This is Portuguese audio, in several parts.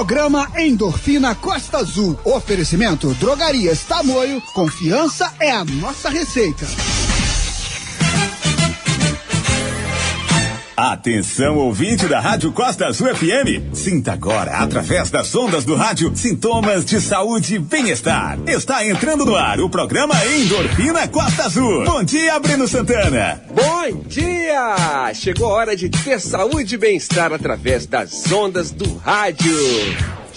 Programa Endorfina Costa Azul. Oferecimento Drogarias Tamoio. Confiança é a nossa receita. Atenção, ouvinte da Rádio Costa Azul FM. Sinta agora, através das ondas do rádio, sintomas de saúde e bem-estar. Está entrando no ar o programa Endorfina Costa Azul. Bom dia, Breno Santana. Bom dia! Chegou a hora de ter saúde e bem-estar através das ondas do rádio.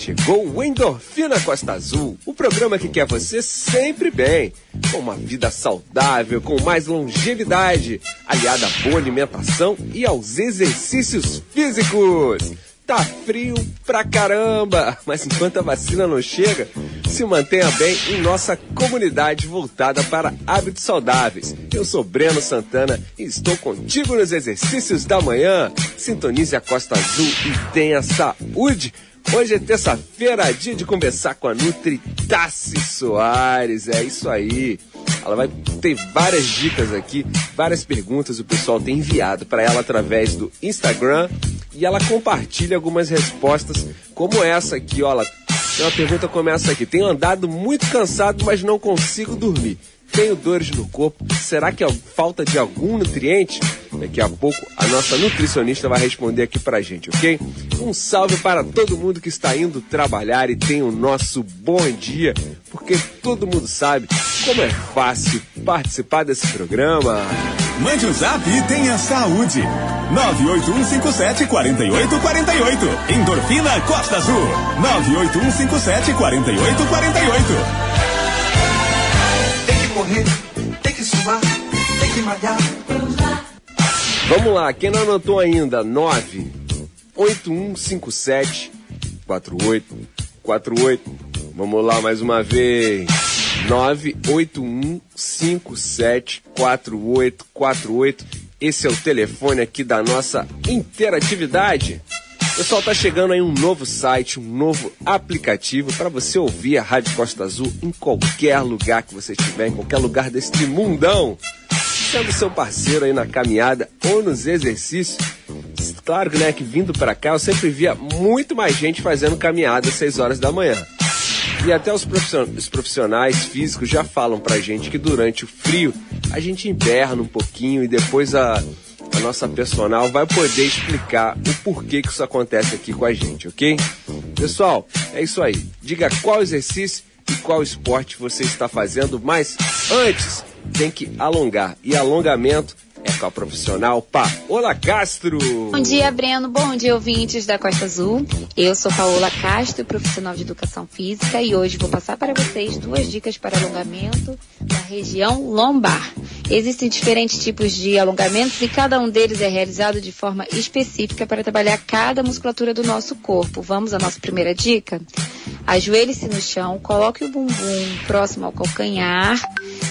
Chegou o Endorfina Costa Azul, o programa que quer você sempre bem, com uma vida saudável, com mais longevidade, aliada à boa alimentação e aos exercícios físicos. Tá frio pra caramba, mas enquanto a vacina não chega, se mantenha bem em nossa comunidade voltada para hábitos saudáveis. Eu sou Breno Santana e estou contigo nos exercícios da manhã. Sintonize a Costa Azul e tenha saúde Hoje é terça-feira, dia de conversar com a Nutri Tassi Soares. É isso aí. Ela vai ter várias dicas aqui, várias perguntas o pessoal tem enviado para ela através do Instagram e ela compartilha algumas respostas, como essa aqui, ó. Ela uma pergunta começa aqui: Tenho andado muito cansado, mas não consigo dormir. Tenho dores no corpo. Será que é falta de algum nutriente? Daqui a pouco a nossa nutricionista vai responder aqui pra gente, ok? Um salve para todo mundo que está indo trabalhar e tem o nosso bom dia, porque todo mundo sabe como é fácil participar desse programa. Mande um zap e tenha saúde. 981574848. Endorfina Costa Azul. 981574848 correr, tem que suar, tem que malhar. Vamos lá, quem não anotou ainda, 98157 4848. Vamos lá mais uma vez. 981574848. Esse é o telefone aqui da nossa interatividade. Pessoal, tá chegando aí um novo site, um novo aplicativo para você ouvir a Rádio Costa Azul em qualquer lugar que você estiver, em qualquer lugar deste mundão. Sendo seu parceiro aí na caminhada ou nos exercícios. Claro né, que vindo para cá eu sempre via muito mais gente fazendo caminhada às 6 horas da manhã. E até os profissionais físicos já falam pra gente que durante o frio a gente inverna um pouquinho e depois a, a nossa personal vai poder explicar o porquê que isso acontece aqui com a gente, ok? Pessoal, é isso aí. Diga qual exercício e qual esporte você está fazendo, mas antes tem que alongar. E alongamento é a profissional Paola Castro. Bom dia, Breno. Bom dia, ouvintes da Costa Azul. Eu sou Paola Castro, profissional de educação física, e hoje vou passar para vocês duas dicas para alongamento na região lombar. Existem diferentes tipos de alongamentos e cada um deles é realizado de forma específica para trabalhar cada musculatura do nosso corpo. Vamos à nossa primeira dica? Ajoelhe-se no chão, coloque o bumbum próximo ao calcanhar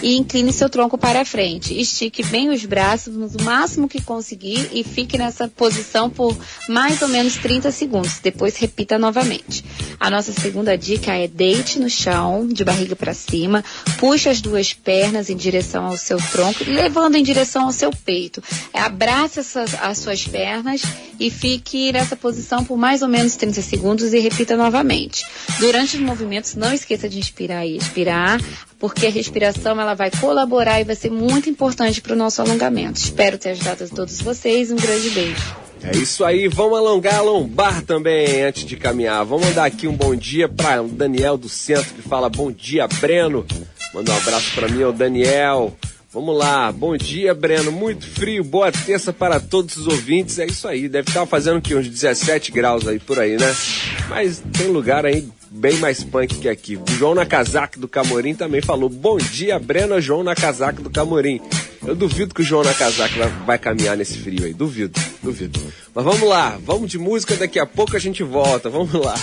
e incline seu tronco para frente. Estique bem os braços no máximo que conseguir e fique nessa posição por mais ou menos 30 segundos. Depois repita novamente. A nossa segunda dica é deite no chão, de barriga para cima, puxe as duas pernas em direção ao seu tronco, levando em direção ao seu peito. Abrace essas, as suas pernas e fique nessa posição por mais ou menos 30 segundos e repita novamente. Durante os movimentos, não esqueça de inspirar e expirar, porque a respiração ela vai colaborar e vai ser muito importante para o nosso alongamento. Espero ter ajudado a todos vocês. Um grande beijo. É isso aí, vamos alongar a lombar também antes de caminhar. Vamos mandar aqui um bom dia para o Daniel do Centro que fala bom dia, Breno. Manda um abraço para mim, o Daniel. Vamos lá, bom dia, Breno. Muito frio, boa terça para todos os ouvintes. É isso aí, deve estar fazendo que uns 17 graus aí por aí, né? Mas tem lugar aí bem mais punk que aqui. O João Nakazaki do Camorim também falou: Bom dia, Breno, João Nakazaki do Camorim. Eu duvido que o João Nakazaki vai, vai caminhar nesse frio aí, duvido, duvido. Mas vamos lá, vamos de música, daqui a pouco a gente volta, vamos lá.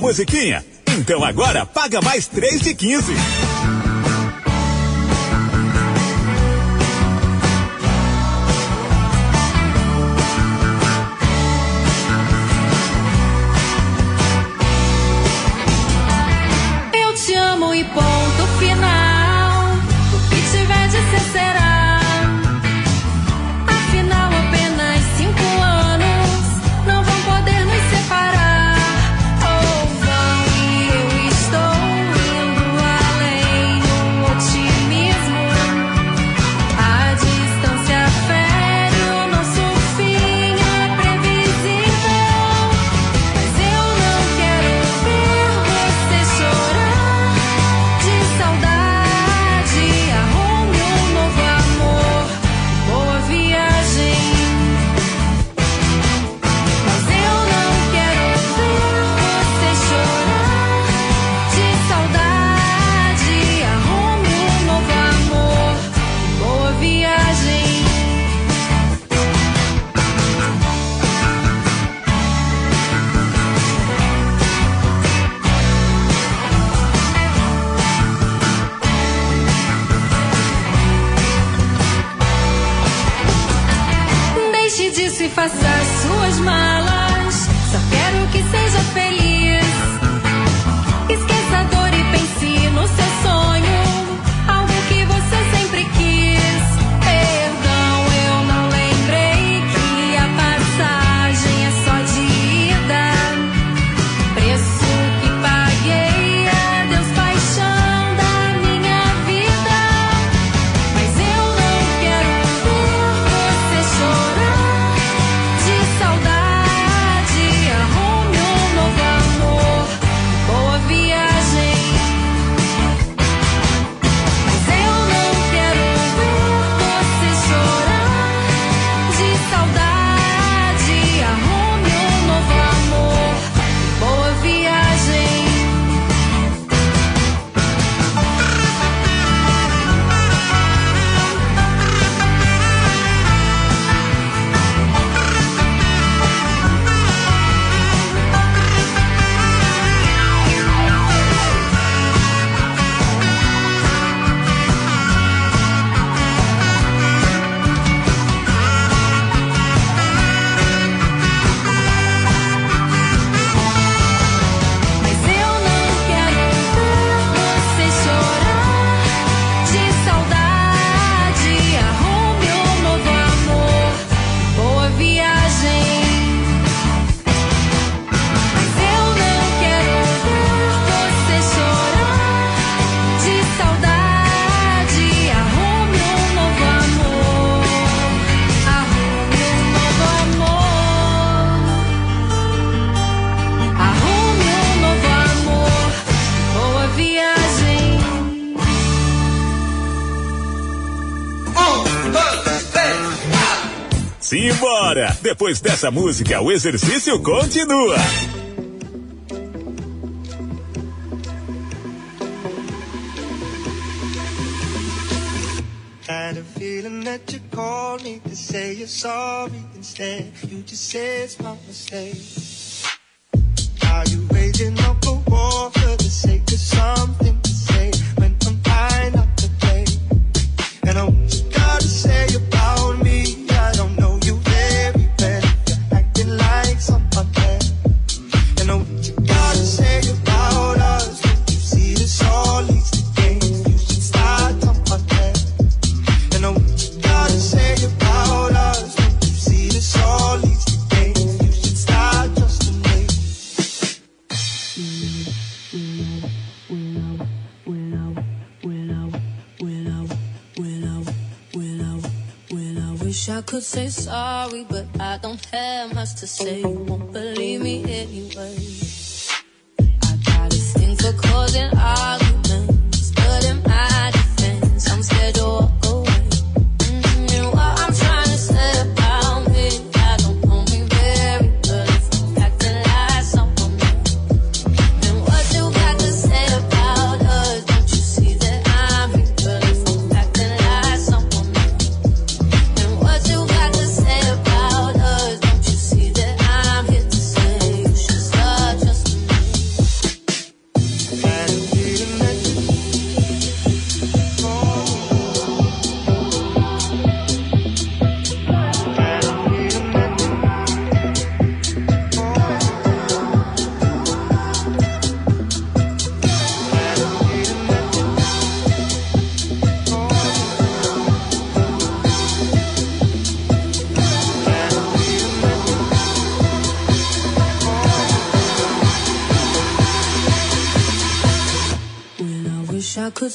musiquinha? Então agora paga mais 3 de 15. Depois dessa música, o exercício continua. Kind of feeling that you called me to say you're sorry instead. You just say it's my mistake. Are you up?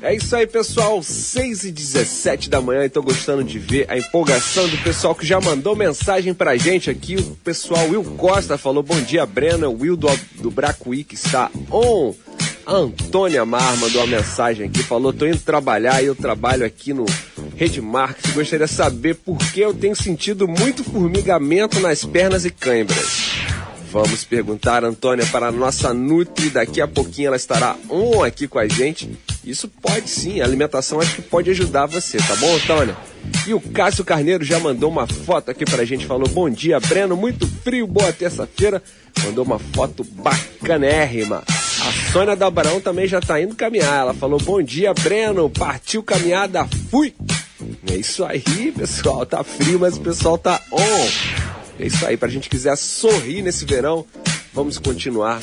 É isso aí, pessoal. 6 e 17 da manhã e tô gostando de ver a empolgação do pessoal que já mandou mensagem pra gente aqui. O pessoal Will Costa falou: Bom dia, Brena. Will do, do Bracuí que está on. A Antônia Mar mandou uma mensagem aqui, falou: tô indo trabalhar e eu trabalho aqui no Rede Marketing. Gostaria de saber por que eu tenho sentido muito formigamento nas pernas e câimbras. Vamos perguntar, Antônia, para a nossa Nutri. Daqui a pouquinho ela estará on aqui com a gente. Isso pode sim, a alimentação acho que pode ajudar você, tá bom, Antônia? E o Cássio Carneiro já mandou uma foto aqui pra gente, falou: Bom dia, Breno, muito frio, boa terça-feira. Mandou uma foto bacanérrima. A Sônia da também já tá indo caminhar. Ela falou: Bom dia, Breno, partiu caminhada, fui. É isso aí, pessoal. Tá frio, mas o pessoal tá on. É isso aí, pra gente quiser sorrir nesse verão, vamos continuar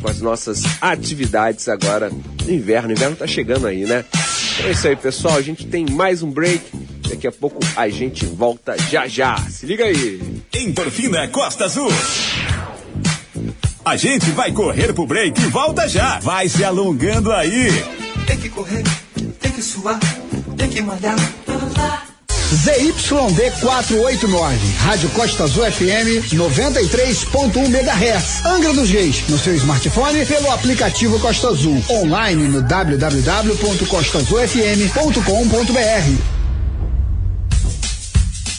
com as nossas atividades agora no inverno. O inverno tá chegando aí, né? Então é isso aí, pessoal. A gente tem mais um break. Daqui a pouco a gente volta já já. Se liga aí. Endorfina Costa Azul. A gente vai correr pro break e volta já. Vai se alongando aí. Tem que correr, tem que suar, tem que malhar. ZYD 489, Rádio Costa Azul FM 93.1 MHz. Angra dos Reis, no seu smartphone pelo aplicativo Costa Azul. Online no www.costazulfm.com.br.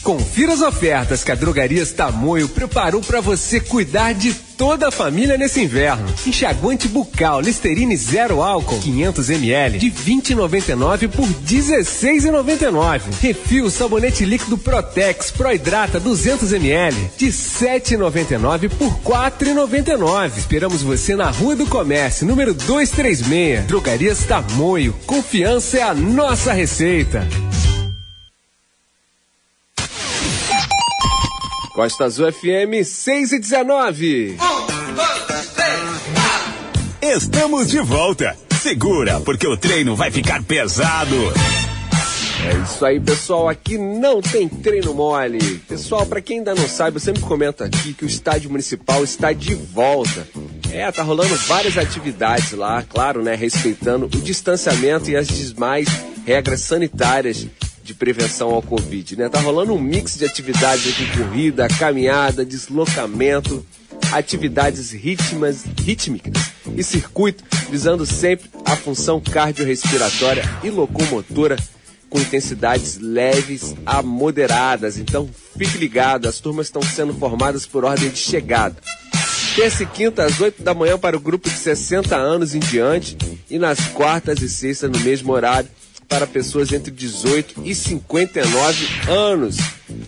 Confira as ofertas que a Drogarias Tamoio preparou para você cuidar de toda a família nesse inverno. Enxaguante bucal Listerine zero álcool 500 ml de 20,99 por 16,99. Refil sabonete líquido Protex Pro Hidrata 200 ml de 7,99 por 4,99. Esperamos você na Rua do Comércio, número 236. Drogarias Tamoio. Confiança é a nossa receita. Costa Azul FM 6 e 19. Estamos de volta. Segura, porque o treino vai ficar pesado. É isso aí, pessoal. Aqui não tem treino mole. Pessoal, para quem ainda não sabe, eu sempre comento aqui que o estádio municipal está de volta. É, tá rolando várias atividades lá, claro, né, respeitando o distanciamento e as demais regras sanitárias de prevenção ao Covid, né? Tá rolando um mix de atividades aqui, corrida, caminhada, deslocamento, atividades ritmas, rítmicas e circuito, visando sempre a função cardiorrespiratória e locomotora com intensidades leves a moderadas. Então, fique ligado, as turmas estão sendo formadas por ordem de chegada. Terça e quinta, às 8 da manhã, para o grupo de 60 anos em diante, e nas quartas e sextas, no mesmo horário, para pessoas entre 18 e 59 anos.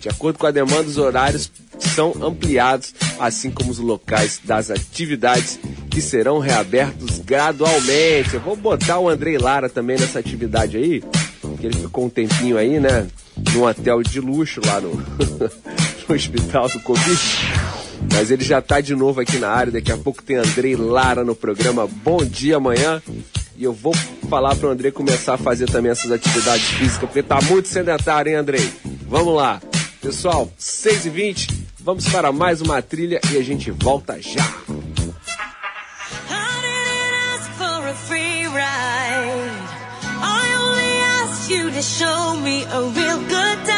De acordo com a demanda, os horários são ampliados, assim como os locais das atividades que serão reabertos gradualmente. Eu vou botar o Andrei Lara também nessa atividade aí, que ele ficou um tempinho aí, né? Num hotel de luxo lá no, no hospital do Covid. Mas ele já tá de novo aqui na área. Daqui a pouco tem Andrei Lara no programa Bom Dia Amanhã. E eu vou falar pro Andrei começar a fazer também essas atividades físicas, porque tá muito sedentário, hein, Andrei? Vamos lá. Pessoal, 6 e 20 vamos para mais uma trilha e a gente volta já. To show me a real good time.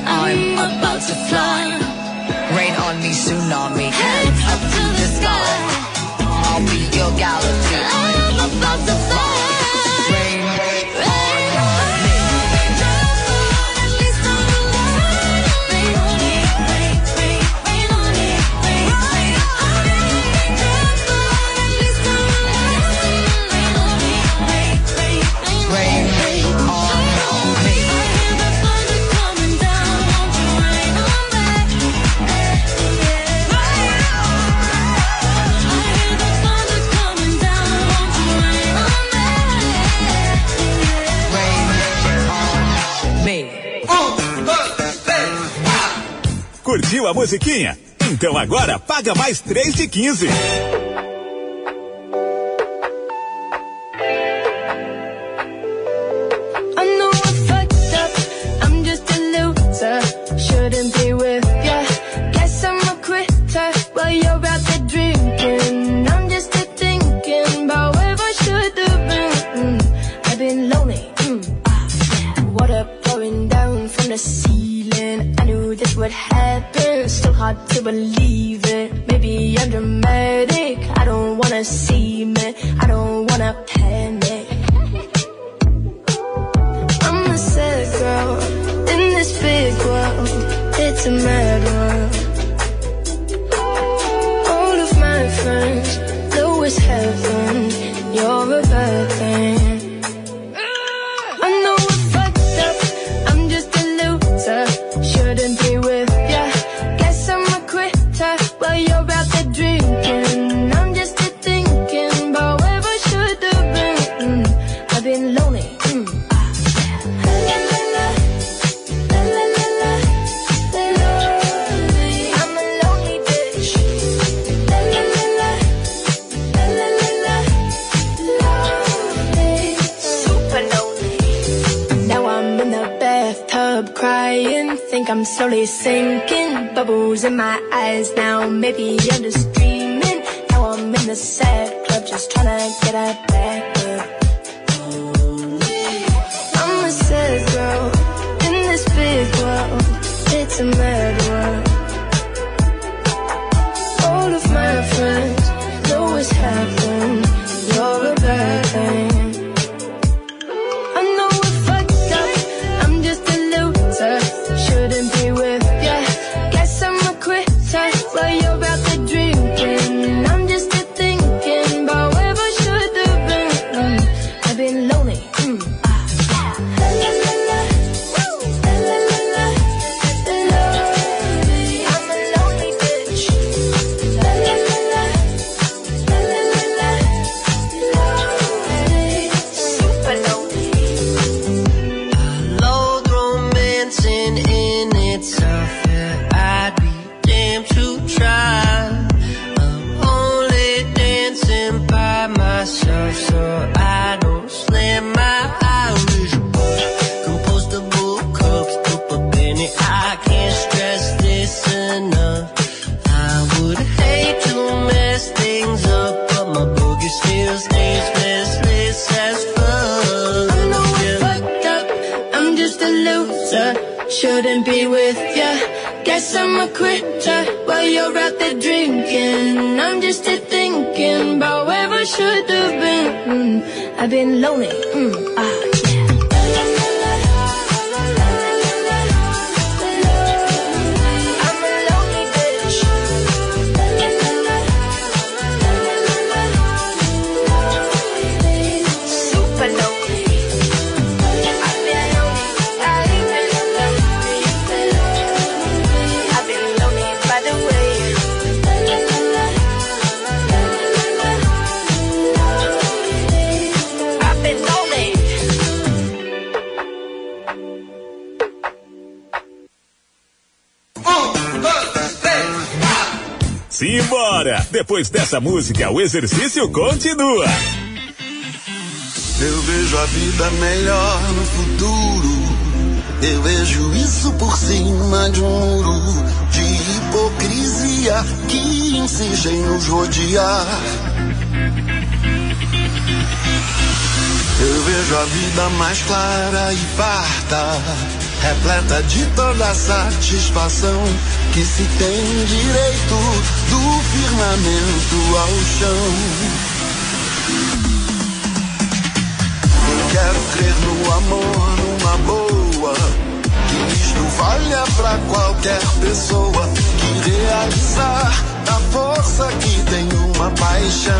I'm about to fly. Rain on me, tsunami. Hey! musiquinha? Então agora paga mais 3 de 15. already understood. couldn't be with ya. Guess I'm a quitter while you're out there drinking. I'm just here thinking about where I should have been. Mm, I've been lonely, mm, ah. embora. Depois dessa música, o exercício continua. Eu vejo a vida melhor no futuro. Eu vejo isso por cima de um muro de hipocrisia que insiste em nos rodear. Eu vejo a vida mais clara e farta, repleta de toda a satisfação que se tem direito do firmamento ao chão. Eu quero crer no amor, numa boa, que isto valha pra qualquer pessoa que realizar a força que tem uma paixão.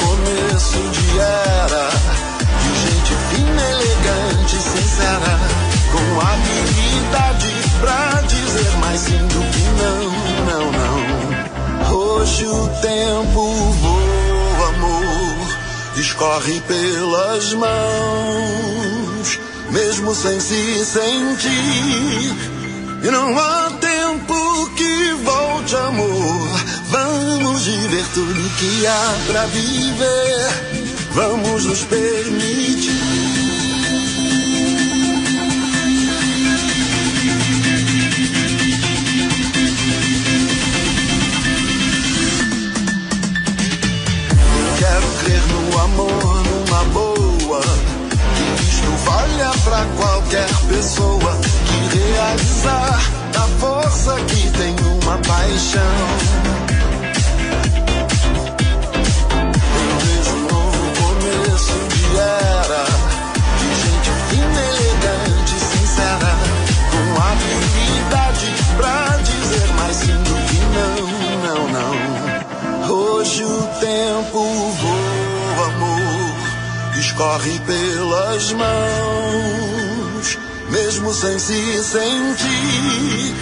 começo de era de gente fina, elegante, sincera, o tempo voa, amor, escorre pelas mãos, mesmo sem se sentir. E não há tempo que volte, amor. Vamos viver tudo que há pra viver. Vamos nos permitir. Isto valha pra qualquer pessoa que realizar a força que tem uma paixão. Eu vejo um novo começo de era escorre pelas mãos, mesmo sem se sentir.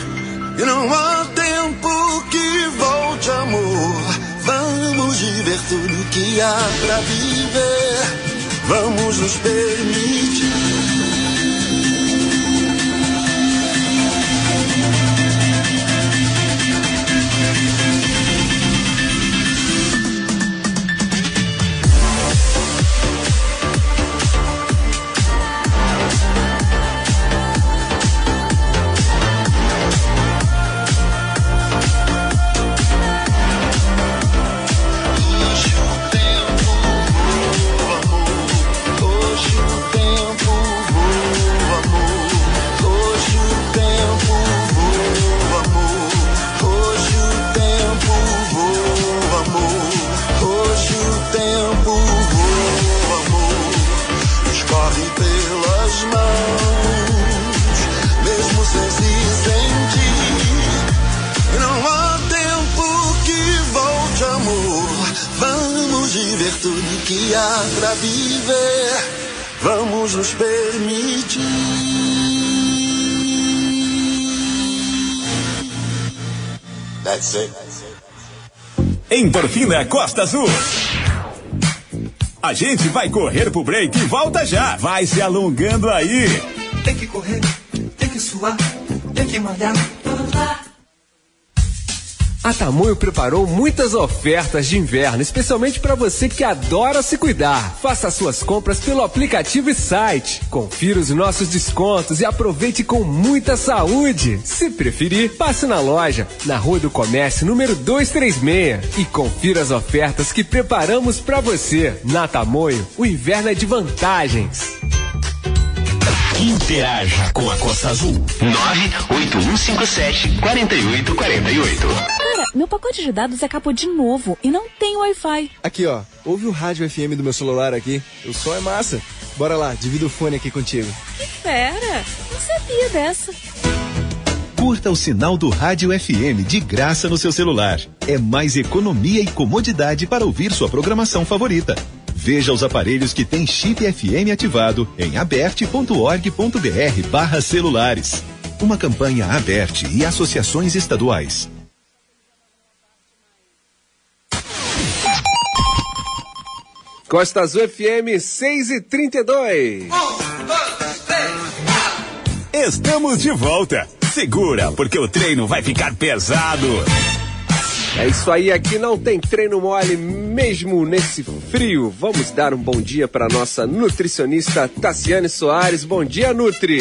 E não há tempo que volte, amor. Vamos viver tudo que há pra viver. Vamos nos permitir. Que há pra viver. Vamos nos permitir. That's it. Endorfina Costa Azul. A gente vai correr pro break e volta já. Vai se alongando aí. Tem que correr, tem que suar, tem que malhar. A Tamoio preparou muitas ofertas de inverno, especialmente para você que adora se cuidar. Faça suas compras pelo aplicativo e site. Confira os nossos descontos e aproveite com muita saúde. Se preferir, passe na loja, na Rua do Comércio, número 236 e confira as ofertas que preparamos para você. Na Tamoio, o inverno é de vantagens. Interaja com a Costa Azul. 98157 4848. Meu pacote de dados acabou de novo e não tem Wi-Fi. Aqui, ó. Ouve o rádio FM do meu celular aqui. O som é massa. Bora lá, divido o fone aqui contigo. Que fera! Não sabia dessa. Curta o sinal do Rádio FM de graça no seu celular. É mais economia e comodidade para ouvir sua programação favorita. Veja os aparelhos que têm chip FM ativado em aberte.org.br barra celulares. Uma campanha Aberte e associações estaduais. Costa Azul FM 6 e 32. Estamos de volta. Segura, porque o treino vai ficar pesado. É isso aí, aqui não tem treino mole mesmo nesse frio. Vamos dar um bom dia para nossa nutricionista Tassiane Soares. Bom dia, Nutri.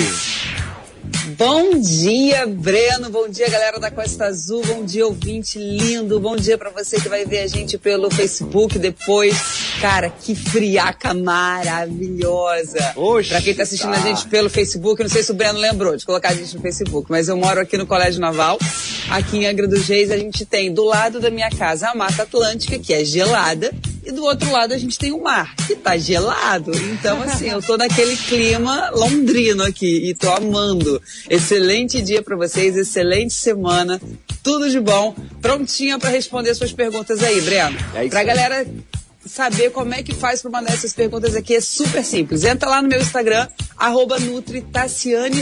Bom dia, Breno. Bom dia, galera da Costa Azul. Bom dia, ouvinte lindo. Bom dia para você que vai ver a gente pelo Facebook depois. Cara, que friaca maravilhosa. Oxe, pra quem tá assistindo tá. a gente pelo Facebook, não sei se o Breno lembrou de colocar a gente no Facebook, mas eu moro aqui no Colégio Naval, aqui em Angra dos Reis. A gente tem do lado da minha casa a Mata Atlântica, que é gelada, e do outro lado a gente tem o mar, que tá gelado. Então, assim, eu tô naquele clima londrino aqui e tô amando. Excelente dia para vocês, excelente semana, tudo de bom. Prontinha para responder suas perguntas aí, Breno. É isso pra galera saber como é que faz para mandar essas perguntas aqui é super simples. Entra lá no meu Instagram, arroba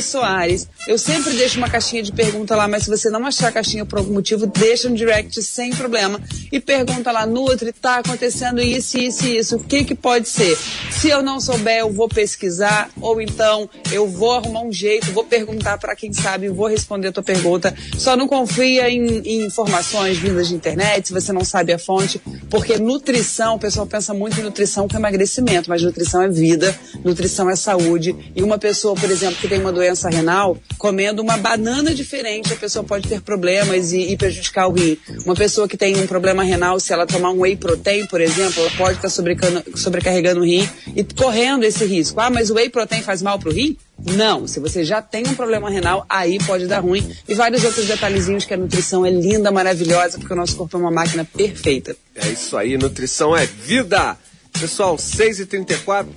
Soares. Eu sempre deixo uma caixinha de pergunta lá, mas se você não achar a caixinha por algum motivo, deixa no direct sem problema. E pergunta lá, Nutri, tá acontecendo isso, isso e isso. O que que pode ser? Se eu não souber, eu vou pesquisar, ou então eu vou arrumar um jeito, vou perguntar para quem sabe, vou responder a tua pergunta. Só não confia em, em informações vindas de internet, se você não sabe a fonte, porque nutrição, o pessoal pensa muito em nutrição com emagrecimento, mas nutrição é vida, nutrição é saúde. E uma pessoa, por exemplo, que tem uma doença renal, comendo uma banana diferente, a pessoa pode ter problemas e, e prejudicar o rim. Uma pessoa que tem um problema renal, se ela tomar um whey protein, por exemplo, ela pode estar sobrecano- sobrecarregando o rim e correndo esse risco. Ah, mas o whey protein faz mal pro rim? Não, se você já tem um problema renal, aí pode dar ruim. E vários outros detalhezinhos que a nutrição é linda, maravilhosa, porque o nosso corpo é uma máquina perfeita. É isso aí, nutrição é vida. Pessoal, 6h34.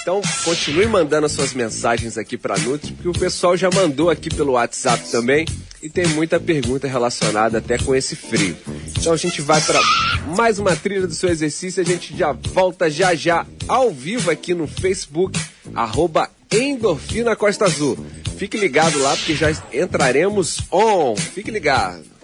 Então, continue mandando as suas mensagens aqui para Nutri, porque o pessoal já mandou aqui pelo WhatsApp também e tem muita pergunta relacionada até com esse frio. Então a gente vai para mais uma trilha do seu exercício, a gente já volta já já ao vivo aqui no Facebook, arroba Endorfina Costa Azul. Fique ligado lá porque já entraremos on. Fique ligado.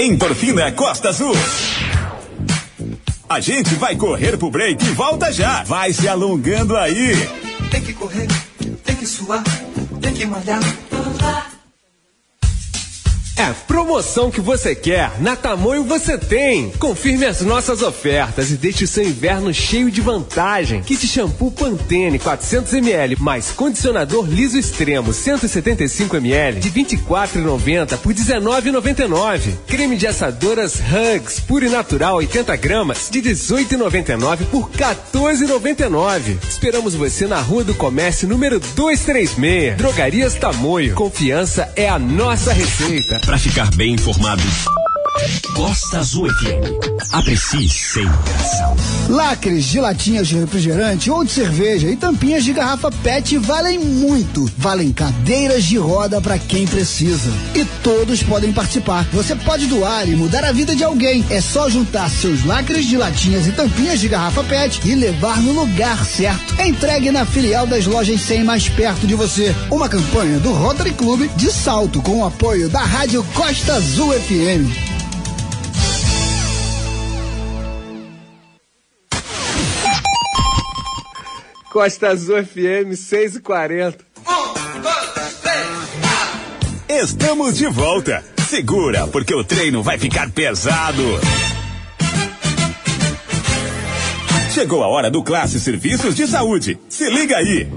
Endorfina Costa Azul. A gente vai correr pro break e volta já. Vai se alongando aí. Tem que correr, tem que suar, tem que malhar. É a promoção que você quer, na Tamoio você tem. Confirme as nossas ofertas e deixe o seu inverno cheio de vantagem. Kit shampoo Pantene 400ml mais condicionador liso extremo 175ml de 24,90 por 19,99. Creme de assadoras Hugs puro e natural 80 gramas de 18,99 por 14,99. Esperamos você na Rua do Comércio número 236. Drogarias Tamoio. Confiança é a nossa receita. Para ficar bem informado, Costa Azul FM. Aprecie sem pressão. Lacres de latinhas de refrigerante ou de cerveja e tampinhas de garrafa PET valem muito. Valem cadeiras de roda para quem precisa. E todos podem participar. Você pode doar e mudar a vida de alguém. É só juntar seus lacres de latinhas e tampinhas de garrafa PET e levar no lugar certo. Entregue na filial das lojas 100 mais perto de você. Uma campanha do Rotary Club de Salto com o apoio da Rádio Costa Azul FM. Costa Azul FM 6 e 40. Estamos de volta. Segura, porque o treino vai ficar pesado. Chegou a hora do Classe Serviços de Saúde. Se liga aí.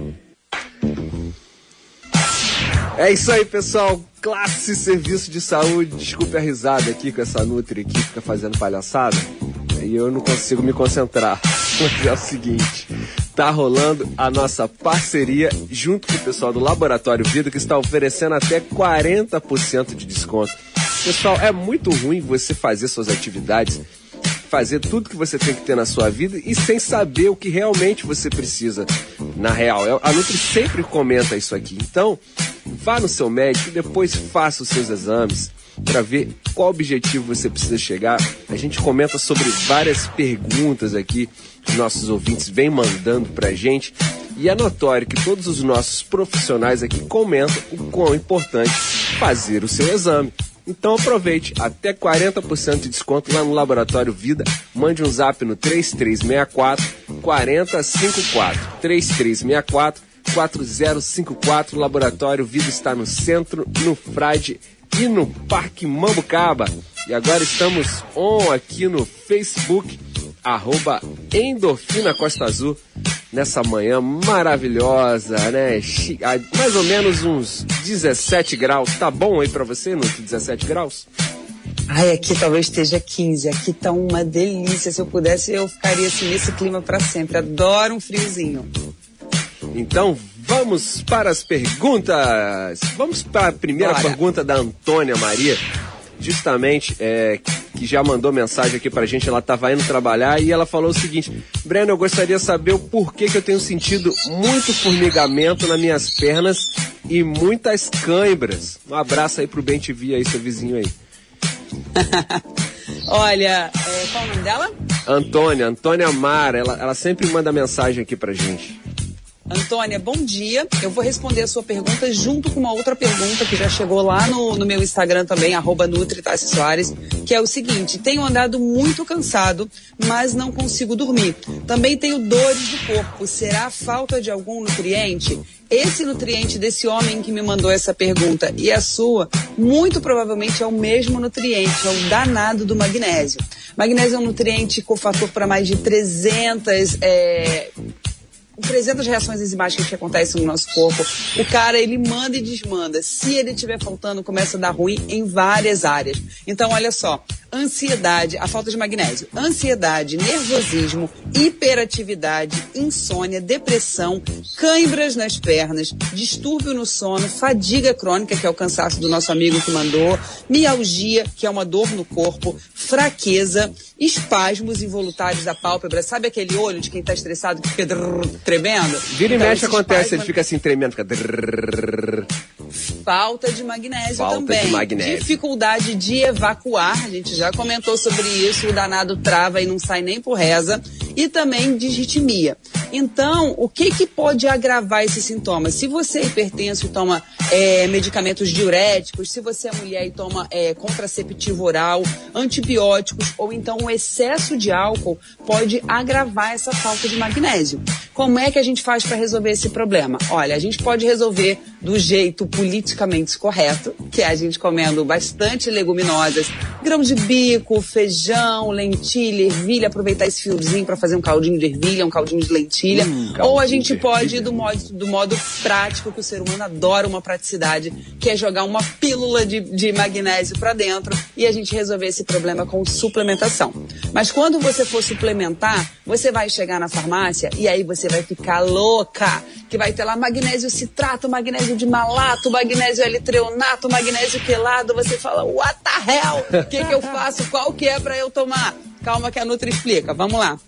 É isso aí, pessoal. Classe Serviço de Saúde. Desculpe a risada aqui com essa Nutri que fica fazendo palhaçada. E eu não consigo me concentrar. Mas é o seguinte: tá rolando a nossa parceria junto com o pessoal do Laboratório Vida que está oferecendo até 40% de desconto. Pessoal, é muito ruim você fazer suas atividades, fazer tudo que você tem que ter na sua vida e sem saber o que realmente você precisa na real. Eu- A Nutri sempre comenta isso aqui. Então, vá no seu médico depois faça os seus exames para ver qual objetivo você precisa chegar. A gente comenta sobre várias perguntas aqui que nossos ouvintes vêm mandando pra gente. E é notório que todos os nossos profissionais aqui comentam o quão importante fazer o seu exame. Então aproveite, até 40% de desconto lá no Laboratório Vida. Mande um zap no 3364 4054. 3364 4054. Laboratório Vida está no centro, no Frade e no Parque Mambucaba. E agora estamos on aqui no Facebook, arroba Endorfina Costa Azul, nessa manhã maravilhosa, né? Mais ou menos uns 17 graus. Tá bom aí pra você, Nuto? 17 graus? Ai, aqui talvez esteja 15. Aqui tá uma delícia. Se eu pudesse, eu ficaria assim nesse clima pra sempre. Adoro um friozinho. Então vamos para as perguntas. Vamos para a primeira pergunta da Antônia Maria, justamente é, que já mandou mensagem aqui pra gente. Ela estava indo trabalhar e ela falou o seguinte: Breno, eu gostaria de saber o porquê que eu tenho sentido muito formigamento nas minhas pernas e muitas cãibras. Um abraço aí pro Bem TV aí, seu vizinho aí. Olha, é, qual o nome dela? Antônia, Antônia Mara, ela, ela sempre manda mensagem aqui pra gente. Antônia, bom dia. Eu vou responder a sua pergunta junto com uma outra pergunta que já chegou lá no, no meu Instagram também, arroba Soares, que é o seguinte, tenho andado muito cansado, mas não consigo dormir. Também tenho dores do corpo. Será falta de algum nutriente? Esse nutriente desse homem que me mandou essa pergunta e a sua, muito provavelmente é o mesmo nutriente, é o danado do magnésio. Magnésio é um nutriente cofator para mais de 300 é, 300 reações enzimáticas que acontecem no nosso corpo. O cara, ele manda e desmanda. Se ele estiver faltando, começa a dar ruim em várias áreas. Então, olha só. Ansiedade, a falta de magnésio. Ansiedade, nervosismo, hiperatividade, insônia, depressão, cãibras nas pernas, distúrbio no sono, fadiga crônica, que é o cansaço do nosso amigo que mandou, mialgia, que é uma dor no corpo, fraqueza, espasmos involuntários da pálpebra. Sabe aquele olho de quem está estressado que fica drrr, tremendo? Vira e Então, mexe acontece, espasmo- ele fica assim tremendo, fica. drrrr. Falta de magnésio Falta também. de magnésio. Dificuldade de evacuar, a gente já comentou sobre isso, o danado trava e não sai nem por reza. E também disritmia. Então, o que, que pode agravar esses sintomas? Se você é hipertenso e toma é, medicamentos diuréticos, se você é mulher e toma é, contraceptivo oral, antibióticos ou então o excesso de álcool pode agravar essa falta de magnésio. Como é que a gente faz para resolver esse problema? Olha, a gente pode resolver do jeito politicamente correto, que é a gente comendo bastante leguminosas, grão de bico, feijão, lentilha, ervilha, aproveitar esse fiozinho para fazer um caldinho de ervilha, um caldinho de lentilha. Hum, Ou a gente de pode ir do modo, do modo prático, que o ser humano adora uma praticidade, que é jogar uma pílula de, de magnésio para dentro e a gente resolver esse problema com suplementação. Mas quando você for suplementar, você vai chegar na farmácia e aí você vai ficar louca, que vai ter lá magnésio citrato, magnésio de malato, magnésio L-treonato, magnésio quelado, você fala, what the hell? O que que eu faço? Qual que é para eu tomar? Calma que a Nutri explica. Vamos lá.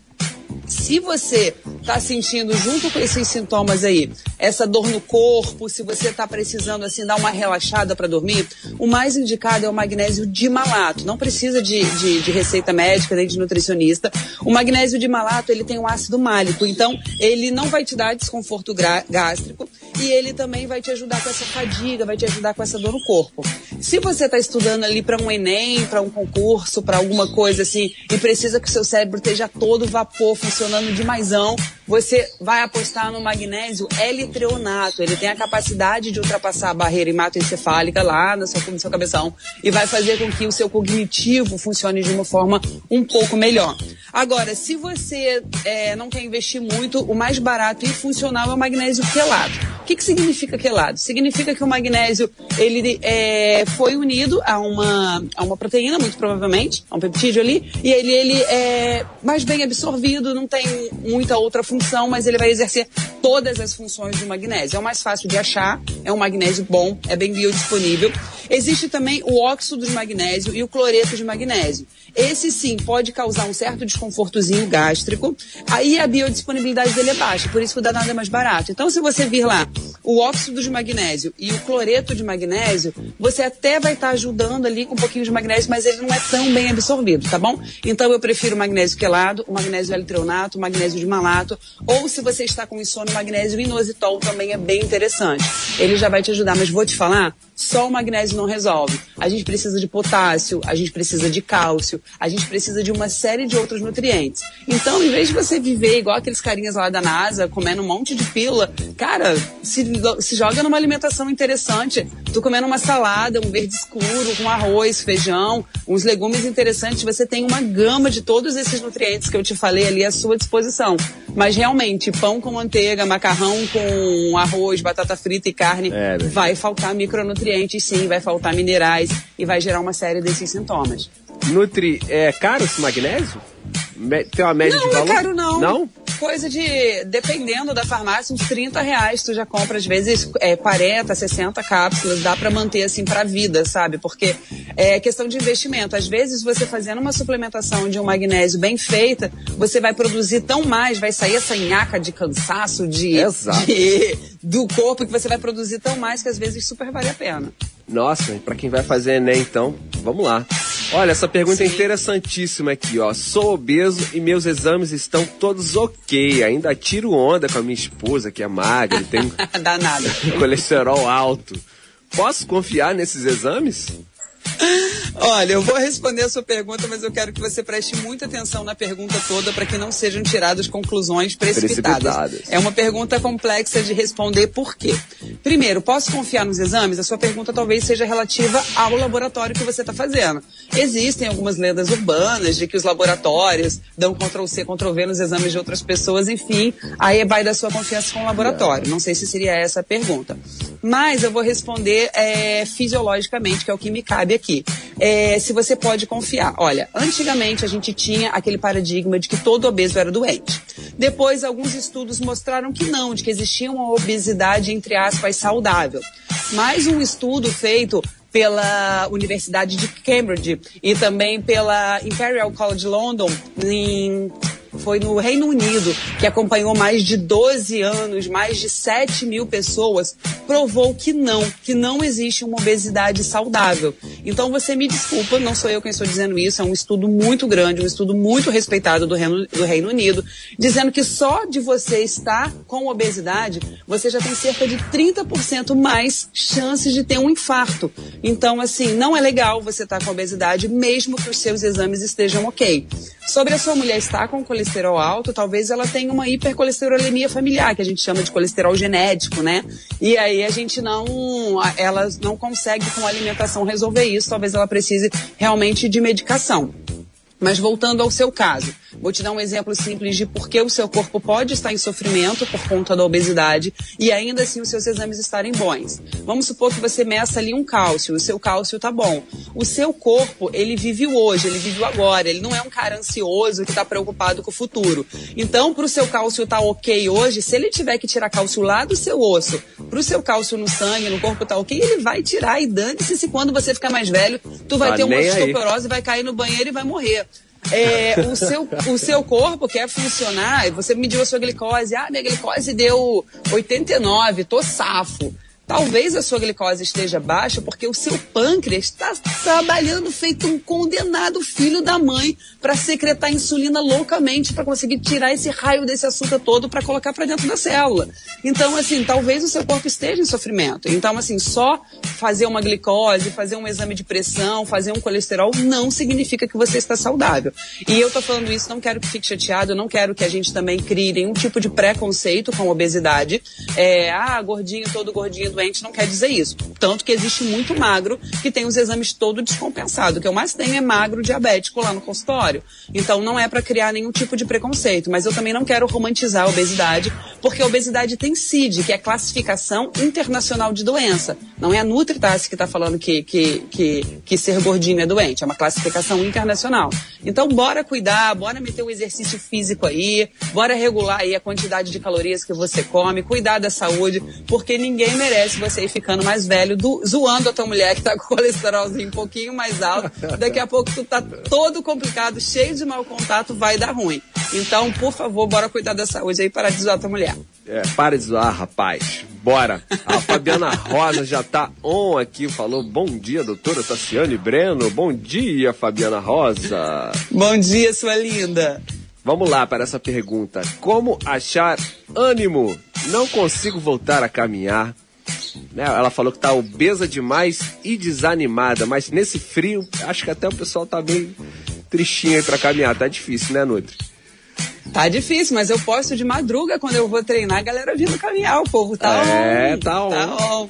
Se você está sentindo junto com esses sintomas aí, essa dor no corpo, se você está precisando assim dar uma relaxada para dormir, o mais indicado é o magnésio de malato. Não precisa de, de, de receita médica nem de nutricionista. O magnésio de malato ele tem um ácido málico, então ele não vai te dar desconforto gástrico e ele também vai te ajudar com essa fadiga, vai te ajudar com essa dor no corpo. Se você está estudando ali para um Enem, para um concurso, para alguma coisa assim, e precisa que o seu cérebro esteja todo vapor, funcionando demaisão, você vai apostar no magnésio L-treonato. Ele tem a capacidade de ultrapassar a barreira hematoencefálica lá no seu, no seu cabeção e vai fazer com que o seu cognitivo funcione de uma forma um pouco melhor. Agora, se você é, não quer investir muito, o mais barato e funcional é o magnésio quelado. O que, que significa quelado? Significa que o magnésio ele é, foi unido a uma, a uma proteína, muito provavelmente, a um peptídeo ali, e ele, ele é mais bem absorvido, não tem muita outra função, mas ele vai exercer todas as funções do magnésio. É o mais fácil de achar, é um magnésio bom, é bem biodisponível. Existe também o óxido de magnésio e o cloreto de magnésio. Esse sim pode causar um certo desconfortozinho gástrico. Aí a biodisponibilidade dele é baixa, por isso que o danado é mais barato. Então, se você vir lá o óxido de magnésio e o cloreto de magnésio, você até vai estar ajudando ali com um pouquinho de magnésio, mas ele não é tão bem absorvido, tá bom? Então eu prefiro o magnésio quelado, o magnésio L-treonato, o magnésio de malato, ou se você está com insônia, o magnésio inositol também é bem interessante. Ele já vai te ajudar, mas vou te falar, só o magnésio não resolve. A gente precisa de potássio, a gente precisa de cálcio, a gente precisa de uma série de outros nutrientes. Então, em vez de você viver igual aqueles carinhas lá da NASA, comendo um monte de pílula, cara, se, se joga numa alimentação interessante. Tu comendo uma salada, um verde escuro, com arroz, feijão, uns legumes interessantes, você tem uma gama de todos esses nutrientes que eu te falei ali à sua disposição. Mas realmente, pão com manteiga, macarrão com arroz, batata frita e carne, É, né? vai faltar micronutrientes sim, vai faltar minerais e vai gerar uma série desses sintomas. Nutri, é caro esse magnésio? Tem uma média não, de valor? é caro não. Não? Coisa de, dependendo da farmácia, uns 30 reais tu já compra, às vezes, é, 40, 60 cápsulas, dá pra manter assim pra vida, sabe? Porque é questão de investimento. Às vezes, você fazendo uma suplementação de um magnésio bem feita, você vai produzir tão mais, vai sair essa nhaca de cansaço, de, Exato. de- do corpo, que você vai produzir tão mais que às vezes super vale a pena. Nossa, pra quem vai fazer Enem, então, vamos lá. Olha, essa pergunta é interessantíssima aqui, ó. Sou obeso e meus exames estão todos ok. Ainda tiro onda com a minha esposa, que é magra e tem colesterol alto. Posso confiar nesses exames? Olha, eu vou responder a sua pergunta, mas eu quero que você preste muita atenção na pergunta toda para que não sejam tiradas conclusões precipitadas. Precipitadas. É uma pergunta complexa de responder por quê. Primeiro, posso confiar nos exames? A sua pergunta talvez seja relativa ao laboratório que você está fazendo. Existem algumas lendas urbanas de que os laboratórios dão Ctrl-C, Ctrl-V nos exames de outras pessoas, enfim, aí vai da sua confiança com o laboratório. Não sei se seria essa a pergunta. Mas eu vou responder é, fisiologicamente, que é o que me cabe aqui. É, se você pode confiar. Olha, antigamente a gente tinha aquele paradigma de que todo obeso era doente. Depois, alguns estudos mostraram que não, de que existia uma obesidade, entre aspas, saudável. Mais um estudo feito pela Universidade de Cambridge e também pela Imperial College London em foi no Reino Unido, que acompanhou mais de 12 anos, mais de 7 mil pessoas, provou que não, que não existe uma obesidade saudável. Então você me desculpa, não sou eu quem estou dizendo isso, é um estudo muito grande, um estudo muito respeitado do Reino, do Reino Unido, dizendo que só de você estar com obesidade, você já tem cerca de 30% mais chances de ter um infarto. Então, assim, não é legal você estar com obesidade, mesmo que os seus exames estejam ok. Sobre a sua mulher estar com colesterol alto, talvez ela tenha uma hipercolesterolemia familiar, que a gente chama de colesterol genético, né? E aí a gente não, ela não consegue com a alimentação resolver isso, talvez ela precise realmente de medicação. Mas voltando ao seu caso, vou te dar um exemplo simples de por que o seu corpo pode estar em sofrimento por conta da obesidade e ainda assim os seus exames estarem bons. Vamos supor que você meça ali um cálcio, o seu cálcio tá bom. O seu corpo, ele vive o hoje, ele vive o agora, ele não é um cara ansioso que está preocupado com o futuro. Então, para o seu cálcio estar tá ok hoje, se ele tiver que tirar cálcio lá do seu osso, para o seu cálcio no sangue, no corpo tá ok, ele vai tirar e dane-se se quando você ficar mais velho, tu vai Tá ter uma nem aí. osteoporose, vai cair no banheiro e vai morrer. É, o, seu, o seu corpo quer funcionar, você mediu a sua glicose, ah, minha glicose deu 89, tô safo. Talvez a sua glicose esteja baixa porque o seu pâncreas está trabalhando feito um condenado filho da mãe para secretar insulina loucamente para conseguir tirar esse raio desse açúcar todo para colocar para dentro da célula. Então, assim, talvez o seu corpo esteja em sofrimento. Então, assim, só fazer uma glicose, fazer um exame de pressão, fazer um colesterol não significa que você está saudável. E eu tô falando isso, não quero que fique chateado, não quero que a gente também crie nenhum tipo de preconceito com obesidade. É, ah, gordinho, todo gordinho doente, não quer dizer isso. Tanto que existe muito magro que tem os exames todo descompensado. O que eu mais tenho é magro diabético lá no consultório. Então não é para criar nenhum tipo de preconceito. Mas eu também não quero romantizar a obesidade, porque a obesidade tem CID, que é Classificação Internacional de Doença. Não é a Nutritas que está falando que, que, que, que ser gordinho é doente, é uma classificação internacional. Então bora cuidar, bora meter o exercício físico aí, bora regular aí a quantidade de calorias que você come, cuidar da saúde, porque ninguém merece você ir ficando mais velho, do- zoando a tua mulher que tá com o colesterolzinho um pouquinho mais alto. Daqui a pouco tu tá todo complicado, cheio de mau contato, vai dar ruim. Então, por favor, bora cuidar da saúde aí para de zoar a tua mulher. É, para de zoar, rapaz. Bora. A Fabiana Rosa já tá on aqui, falou bom dia, doutora Tassiane Breno. Bom dia, Fabiana Rosa. Bom dia, sua linda. Vamos lá para essa pergunta. Como achar ânimo? Não consigo voltar a caminhar. Né, Ela falou que tá obesa demais e desanimada, mas nesse frio, acho que até o pessoal tá bem tristinho aí pra caminhar. Tá difícil, né, Nutri? Tá difícil, mas eu posto de madruga quando eu vou treinar, a galera vindo caminhar, o povo tá É, on, tá on. Tá on.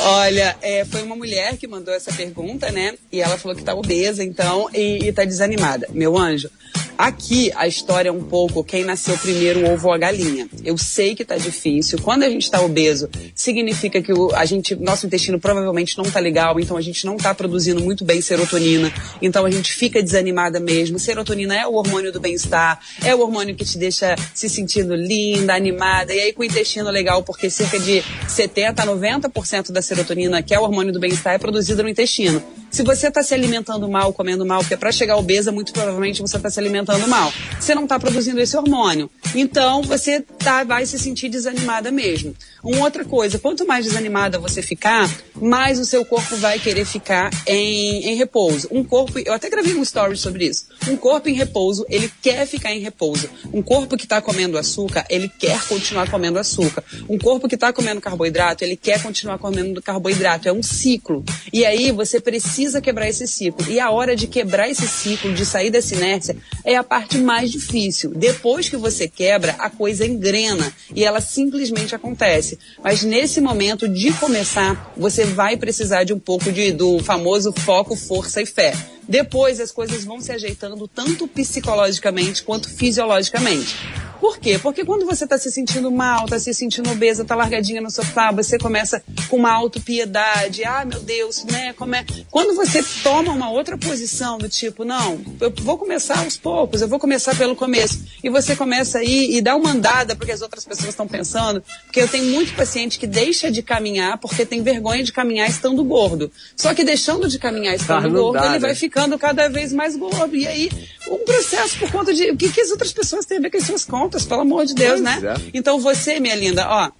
Olha, é, foi uma mulher que mandou essa pergunta, né? E ela falou que tá obesa, então, e, e tá desanimada. Meu anjo, aqui a história é um pouco quem nasceu primeiro, o ovo ou a galinha. Eu sei que tá difícil. Quando a gente tá obeso, significa que o, a gente, nosso intestino provavelmente não tá legal, então a gente não tá produzindo muito bem serotonina. Então a gente fica desanimada mesmo. Serotonina é o hormônio do bem-estar, é o hormônio que te deixa se sentindo linda, animada. E aí com o intestino legal, porque cerca de 70 a 90% da serotonina, que é o hormônio do bem-estar, é produzida no intestino. Se você está se alimentando mal, comendo mal, porque para chegar obesa, muito provavelmente você está se alimentando mal. Você não está produzindo esse hormônio. Então, você tá, vai se sentir desanimada mesmo. Uma outra coisa, quanto mais desanimada você ficar, mais o seu corpo vai querer ficar em, em repouso. Um corpo, eu até gravei um story sobre isso. Um corpo em repouso, ele quer ficar em repouso. Um corpo que está comendo açúcar, ele quer continuar comendo açúcar. Um corpo que está comendo carboidrato, ele quer continuar comendo carboidrato. É um ciclo. E aí você precisa quebrar esse ciclo. E a hora de quebrar esse ciclo, de sair dessa inércia, é a parte mais difícil. Depois que você quebra, a coisa engrena e ela simplesmente acontece. Mas nesse momento de começar, você vai precisar de um pouco de, do famoso foco, força e fé. Depois as coisas vão se ajeitando tanto psicologicamente quanto fisiologicamente. Por quê? Porque quando você está se sentindo mal, está se sentindo obesa, está largadinha no sofá, você começa com uma autopiedade, ah, meu Deus, né? Como é? Quando você toma uma outra posição do tipo, não, eu vou começar aos poucos, eu vou começar pelo começo, e você começa aí e dá uma andada porque as outras pessoas estão pensando, porque eu tenho muito paciente que deixa de caminhar porque tem vergonha de caminhar estando gordo. Só que deixando de caminhar estando Ah, gordo, dá, ele né? vai ficando cada vez mais gordo. E aí, um processo por conta de. O que, que as outras pessoas têm a ver com as suas contas, pelo amor de Deus, Pois né? é. Então você, minha linda, ó.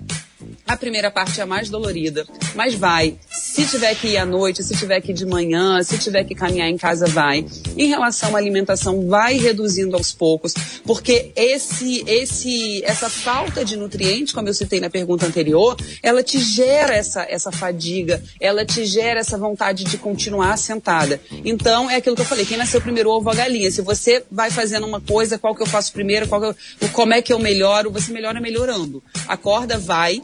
A primeira parte é a mais dolorida, mas vai. Se tiver que ir à noite, se tiver que ir de manhã, se tiver que caminhar em casa, vai. Em relação à alimentação, vai reduzindo aos poucos, porque esse, esse, essa falta de nutrientes, como eu citei na pergunta anterior, ela te gera essa, essa fadiga, ela te gera essa vontade de continuar sentada. Então, é aquilo que eu falei, quem nasceu primeiro ovo a galinha. Se você vai fazendo uma coisa, qual que eu faço primeiro, qual que eu, como é que eu melhoro, você melhora melhorando. A corda vai,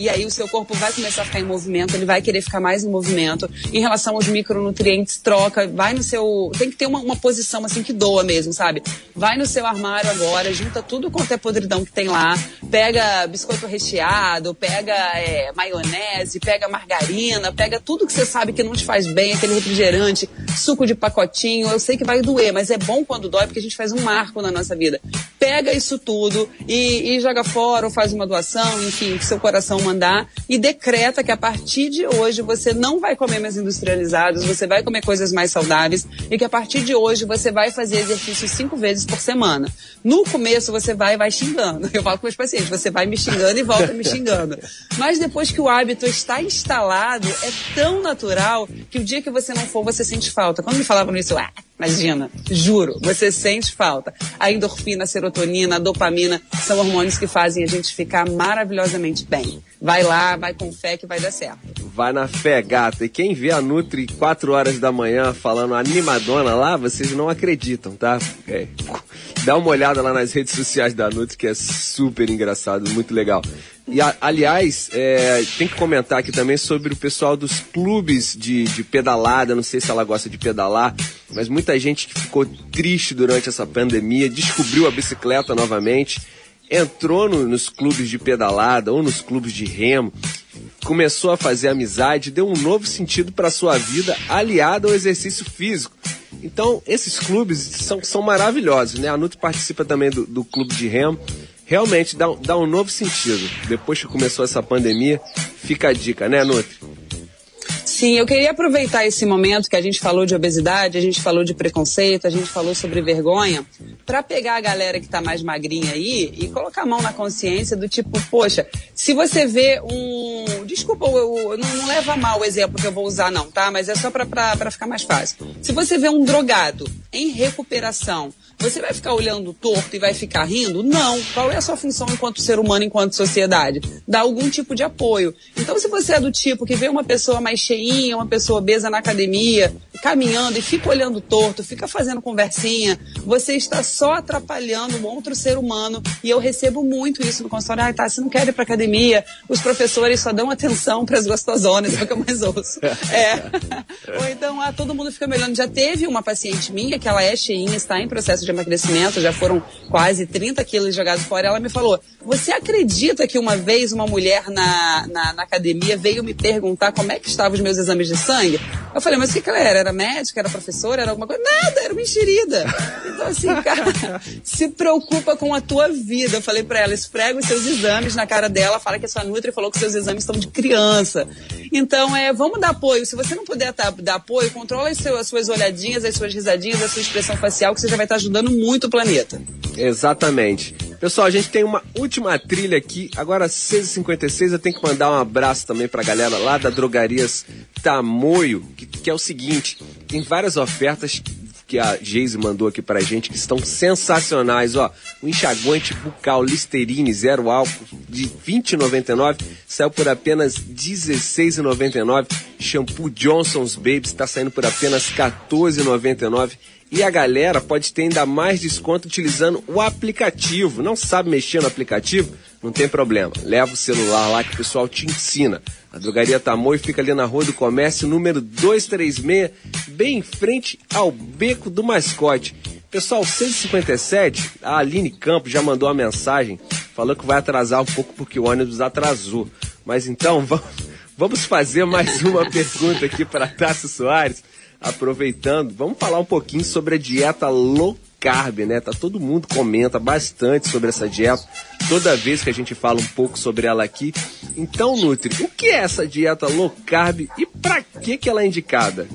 e aí o seu corpo vai começar a ficar em movimento, ele vai querer ficar mais em movimento. Em relação aos micronutrientes, troca, vai no seu. Tem que ter uma, uma posição assim que doa mesmo, sabe? Vai no seu armário agora, junta tudo quanto é podridão que tem lá, pega biscoito recheado, pega é, maionese, pega margarina, pega tudo que você sabe que não te faz bem, aquele refrigerante, suco de pacotinho. Eu sei que vai doer, mas é bom quando dói porque a gente faz um marco na nossa vida. Pega isso tudo e, e joga fora ou faz uma doação, enfim, que seu coração mandar e decreta que a partir de hoje você não vai comer mais industrializados, você vai comer coisas mais saudáveis e que a partir de hoje você vai fazer exercício cinco vezes por semana. No começo você vai e vai xingando. Eu falo com meus pacientes, você vai me xingando e volta me xingando. Mas depois que o hábito está instalado, é tão natural que o dia que você não for, você sente falta. Quando me falavam isso, ah, Imagina, juro, você sente falta. A endorfina, a serotonina, a dopamina são hormônios que fazem a gente ficar maravilhosamente bem. Vai lá, vai com fé que vai dar certo. Vai na fé, gata. E quem vê a Nutri 4 horas da manhã falando animadona lá, vocês não acreditam, tá? É. Dá uma olhada lá nas redes sociais da Nutri, que é super engraçado, muito legal. E, a- aliás, é, tem que comentar aqui também sobre o pessoal dos clubes de, de pedalada. Não sei se ela gosta de pedalar, mas muita gente que ficou triste durante essa pandemia descobriu a bicicleta novamente, entrou no- nos clubes de pedalada ou nos clubes de remo, começou a fazer amizade, deu um novo sentido para sua vida, aliado ao exercício físico. Então, esses clubes são, são maravilhosos, né? A Nutri participa também do, do clube de remo. Realmente dá, dá um novo sentido. Depois que começou essa pandemia, fica a dica, né, Nutri? Sim, eu queria aproveitar esse momento que a gente falou de obesidade, a gente falou de preconceito, a gente falou sobre vergonha, para pegar a galera que tá mais magrinha aí e colocar a mão na consciência do tipo, poxa, se você vê um. Desculpa, eu, eu não, não leva mal o exemplo que eu vou usar, não, tá? Mas é só pra ficar mais fácil. Se você vê um drogado em recuperação, você vai ficar olhando torto e vai ficar rindo? Não. Qual é a sua função enquanto ser humano, enquanto sociedade? Dar algum tipo de apoio. Então, se você é do tipo que vê uma pessoa mais cheinha, uma pessoa obesa na academia, caminhando e fica olhando torto, fica fazendo conversinha, você está só atrapalhando um outro ser humano. E eu recebo muito isso no consultório. Ai, tá, você não quer ir pra academia? Os professores só dão atenção pras gostosonas, é o que eu mais ouço. É. Ou então, ah, todo mundo fica me olhando. Já teve uma paciente minha que ela é cheinha, está em processo de emagrecimento, já foram quase 30 quilos jogados fora. Ela me falou: Você acredita que uma vez uma mulher na, na, na academia veio me perguntar como é que estavam os meus exames de sangue? Eu falei: Mas o que, que ela era? Era médica? Era professora? Era alguma coisa? Nada, era uma enxerida. Então, assim, cara, se preocupa com a tua vida. Eu falei pra ela: esfrega os seus exames na cara dela, fala que a sua Nutri falou que seus exames estão de criança. Então, é, vamos dar apoio. Se você não puder tá- dar apoio, controla as, seu- as suas olhadinhas, as suas risadinhas, a sua expressão facial, que você já vai estar ajudando muito o planeta. Exatamente. Pessoal, a gente tem uma última trilha aqui. Agora, 6h56, eu tenho que mandar um abraço também pra galera lá da Drogarias Tamoio, que, que é o seguinte: tem várias ofertas que a Geise mandou aqui pra gente que estão sensacionais, ó. O enxaguante bucal Listerine zero álcool de R$ 20,99 saiu por apenas R$ 16,99. Shampoo Johnson's Baby está saindo por apenas R$ 14,99. E a galera pode ter ainda mais desconto utilizando o aplicativo. Não sabe mexer no aplicativo? Não tem problema. Leva o celular lá que o pessoal te ensina. A drogaria Tamoio fica ali na Rua do Comércio, número 236, bem em frente ao Beco do Mascote. Pessoal, 6h57, a Aline Campos já mandou uma mensagem, falou que vai atrasar um pouco porque o ônibus atrasou. Mas então, vamos fazer mais uma pergunta aqui para Tássio Soares, aproveitando. Vamos falar um pouquinho sobre a dieta low carb, né? Tá todo mundo comenta bastante sobre essa dieta, toda vez que a gente fala um pouco sobre ela aqui. Então, Nutri, o que é essa dieta low carb e para que que ela é indicada?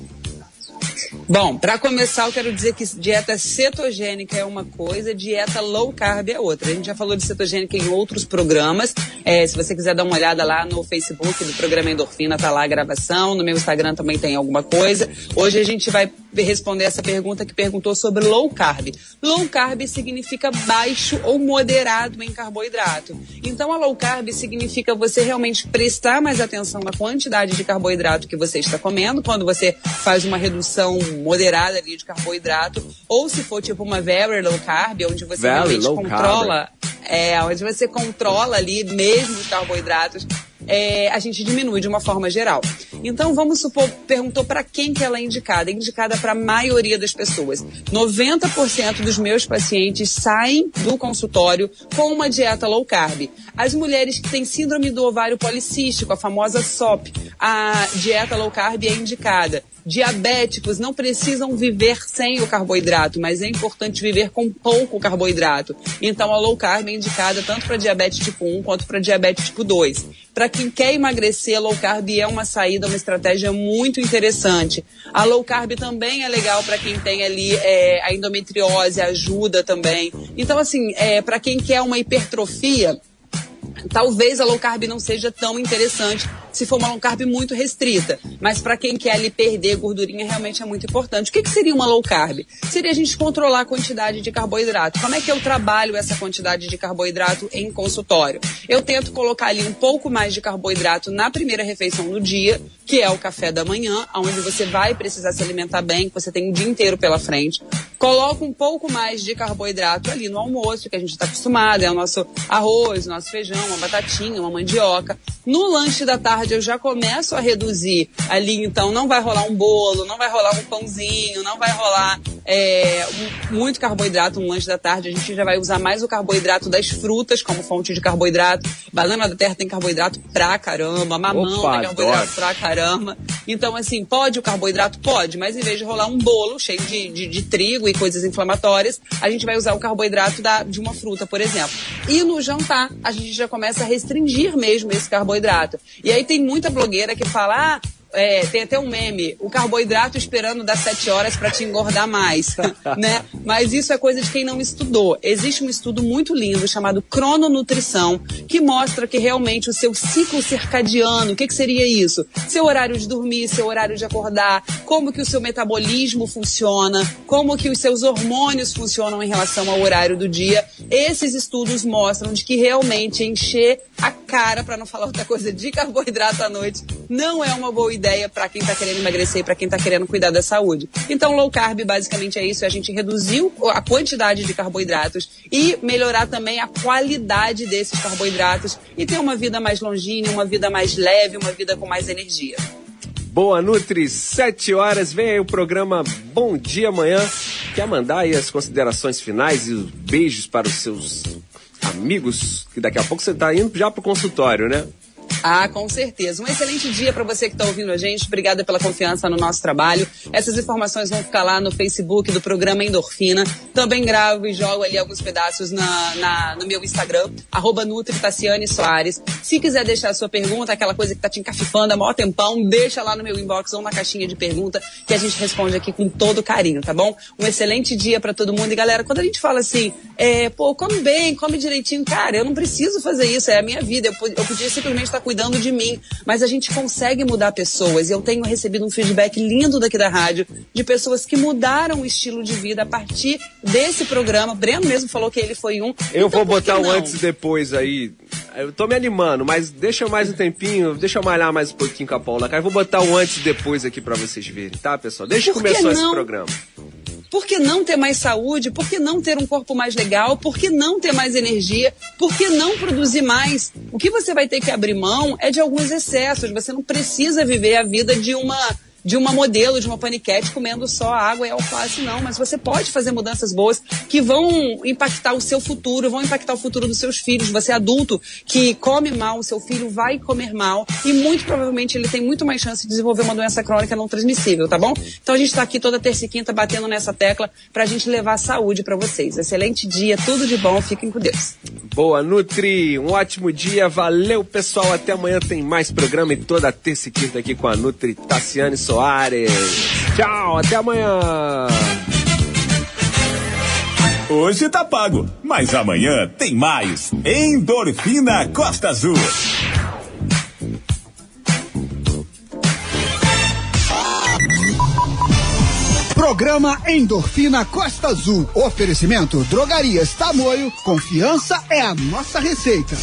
Bom, para começar, eu quero dizer que dieta cetogênica é uma coisa, dieta low carb é outra. A gente já falou de cetogênica em outros programas. É, se você quiser dar uma olhada lá no Facebook do programa Endorfina, tá lá a gravação. No meu Instagram também tem alguma coisa. Hoje a gente vai responder essa pergunta que perguntou sobre low carb. Low carb significa baixo ou moderado em carboidrato. Então, a low carb significa você realmente prestar mais atenção na quantidade de carboidrato que você está comendo, quando você faz uma redução moderada ali de carboidrato, ou se for tipo uma very low carb, onde você Very realmente controla, é, onde você controla ali mesmo os carboidratos, é, a gente diminui de uma forma geral. Então, vamos supor, perguntou para quem que ela é indicada. É indicada para a maioria das pessoas. 90% dos meus pacientes saem do consultório com uma dieta low carb. As mulheres que têm síndrome do ovário policístico, a famosa SOP, a dieta low carb é indicada. Diabéticos não precisam viver sem o carboidrato, mas é importante viver com pouco carboidrato. Então a low carb é indicada tanto para diabetes tipo 1 quanto para diabetes tipo 2. Para quem quer emagrecer, a low carb é uma saída, uma estratégia muito interessante. A low carb também é legal para quem tem ali é, a endometriose, ajuda também. Então, assim, é, para quem quer uma hipertrofia, talvez a low carb não seja tão interessante se for uma low carb muito restrita. Mas para quem quer ali perder gordurinha, realmente é muito importante. O que, que seria uma low carb? Seria a gente controlar a quantidade de carboidrato. Como é que eu trabalho essa quantidade de carboidrato em consultório? Eu tento colocar ali um pouco mais de carboidrato na primeira refeição do dia, que é o café da manhã, onde você vai precisar se alimentar bem, que você tem o dia inteiro pela frente. Coloco um pouco mais de carboidrato ali no almoço, que a gente está acostumado, é o nosso arroz, nosso feijão, uma batatinha, uma mandioca. No lanche da tarde eu já começo a reduzir ali, então não vai rolar um bolo, não vai rolar um pãozinho, não vai rolar é, um- muito carboidrato no lanche da tarde. A gente já vai usar mais o carboidrato das frutas como fonte de carboidrato. Banana da terra tem carboidrato pra caramba, mamão Opa, tem carboidrato adoro. pra caramba. Então, assim, pode o carboidrato? Pode, mas em vez de rolar um bolo cheio de, de, de trigo e coisas inflamatórias, a gente vai usar o carboidrato da, de uma fruta, por exemplo. E no jantar, a gente já começa a restringir mesmo esse carboidrato. E aí tem muita blogueira que fala, ah, é, tem até um meme, o carboidrato esperando das 7 horas para te engordar mais, né? Mas isso é coisa de quem não estudou. Existe um estudo muito lindo chamado crononutrição, que mostra que realmente o seu ciclo circadiano, o que, que seria isso? Seu horário de dormir, seu horário de acordar, como que o seu metabolismo funciona, como que os seus hormônios funcionam em relação ao horário do dia. Esses estudos mostram de que realmente encher a cara, para não falar outra coisa, de carboidrato à noite não é uma boa ideia para quem está querendo emagrecer para quem está querendo cuidar da saúde. Então, low carb basicamente é isso: é a gente reduzir o- a quantidade de carboidratos e melhorar também a qualidade desses carboidratos e ter uma vida mais longínqua, uma vida mais leve, uma vida com mais energia. Boa Nutri, 7 horas, vem aí o programa Bom Dia Amanhã. Quer mandar aí as considerações finais e os beijos para os seus amigos? Que daqui a pouco você está indo já pro consultório, né? Ah, com certeza. Um excelente dia para você que está ouvindo a gente. Obrigada pela confiança no nosso trabalho. Essas informações vão ficar lá no Facebook do programa Endorfina. Também gravo e jogo ali alguns pedaços na, na- no meu Instagram, arroba Soares. Se quiser deixar a sua pergunta, aquela coisa que tá te encafifando há maior tempão, deixa lá no meu inbox ou na caixinha de pergunta que a gente responde aqui com todo carinho, tá bom? Um excelente dia para todo mundo. E galera, quando a gente fala assim, é, pô, come bem, come direitinho, cara, eu não preciso fazer isso, é a minha vida. Eu, eu podia simplesmente estar cuidando de mim, mas a gente consegue mudar pessoas. E eu tenho recebido um feedback lindo daqui da rádio de pessoas que mudaram o estilo de vida a partir desse programa. O Breno mesmo falou que ele foi um. Eu Então, vou botar o antes e depois aí. Eu tô me animando, mas deixa mais um tempinho, deixa eu malhar mais um pouquinho com a Paula. Cara, eu vou botar o antes e depois aqui pra vocês verem, tá, pessoal? Que Por que começou esse programa. Por que não ter mais saúde? Por que não ter um corpo mais legal? Por que não ter mais energia? Por que não produzir mais? O que você vai ter que abrir mão é de alguns excessos. Você não precisa viver a vida de uma de uma modelo, de uma paniquete comendo só água e alface, não. Mas você pode fazer mudanças boas que vão impactar o seu futuro, vão impactar o futuro dos seus filhos. Você é adulto que come mal, o seu filho vai comer mal e muito provavelmente ele tem muito mais chance de desenvolver uma doença crônica não transmissível, tá bom? Então a gente está aqui toda terça e quinta batendo nessa tecla pra gente levar saúde para vocês. Excelente dia, tudo de bom, fiquem com Deus. Boa, Nutri. Um ótimo dia. Valeu, pessoal. Até amanhã tem mais programa e toda terça e quinta aqui com a Nutri Tassiane Soares. Tchau, até amanhã. Hoje tá pago, mas amanhã tem mais. Endorfina Costa Azul. Programa Endorfina Costa Azul. Oferecimento Drogarias Tamoio. Confiança é a nossa receita.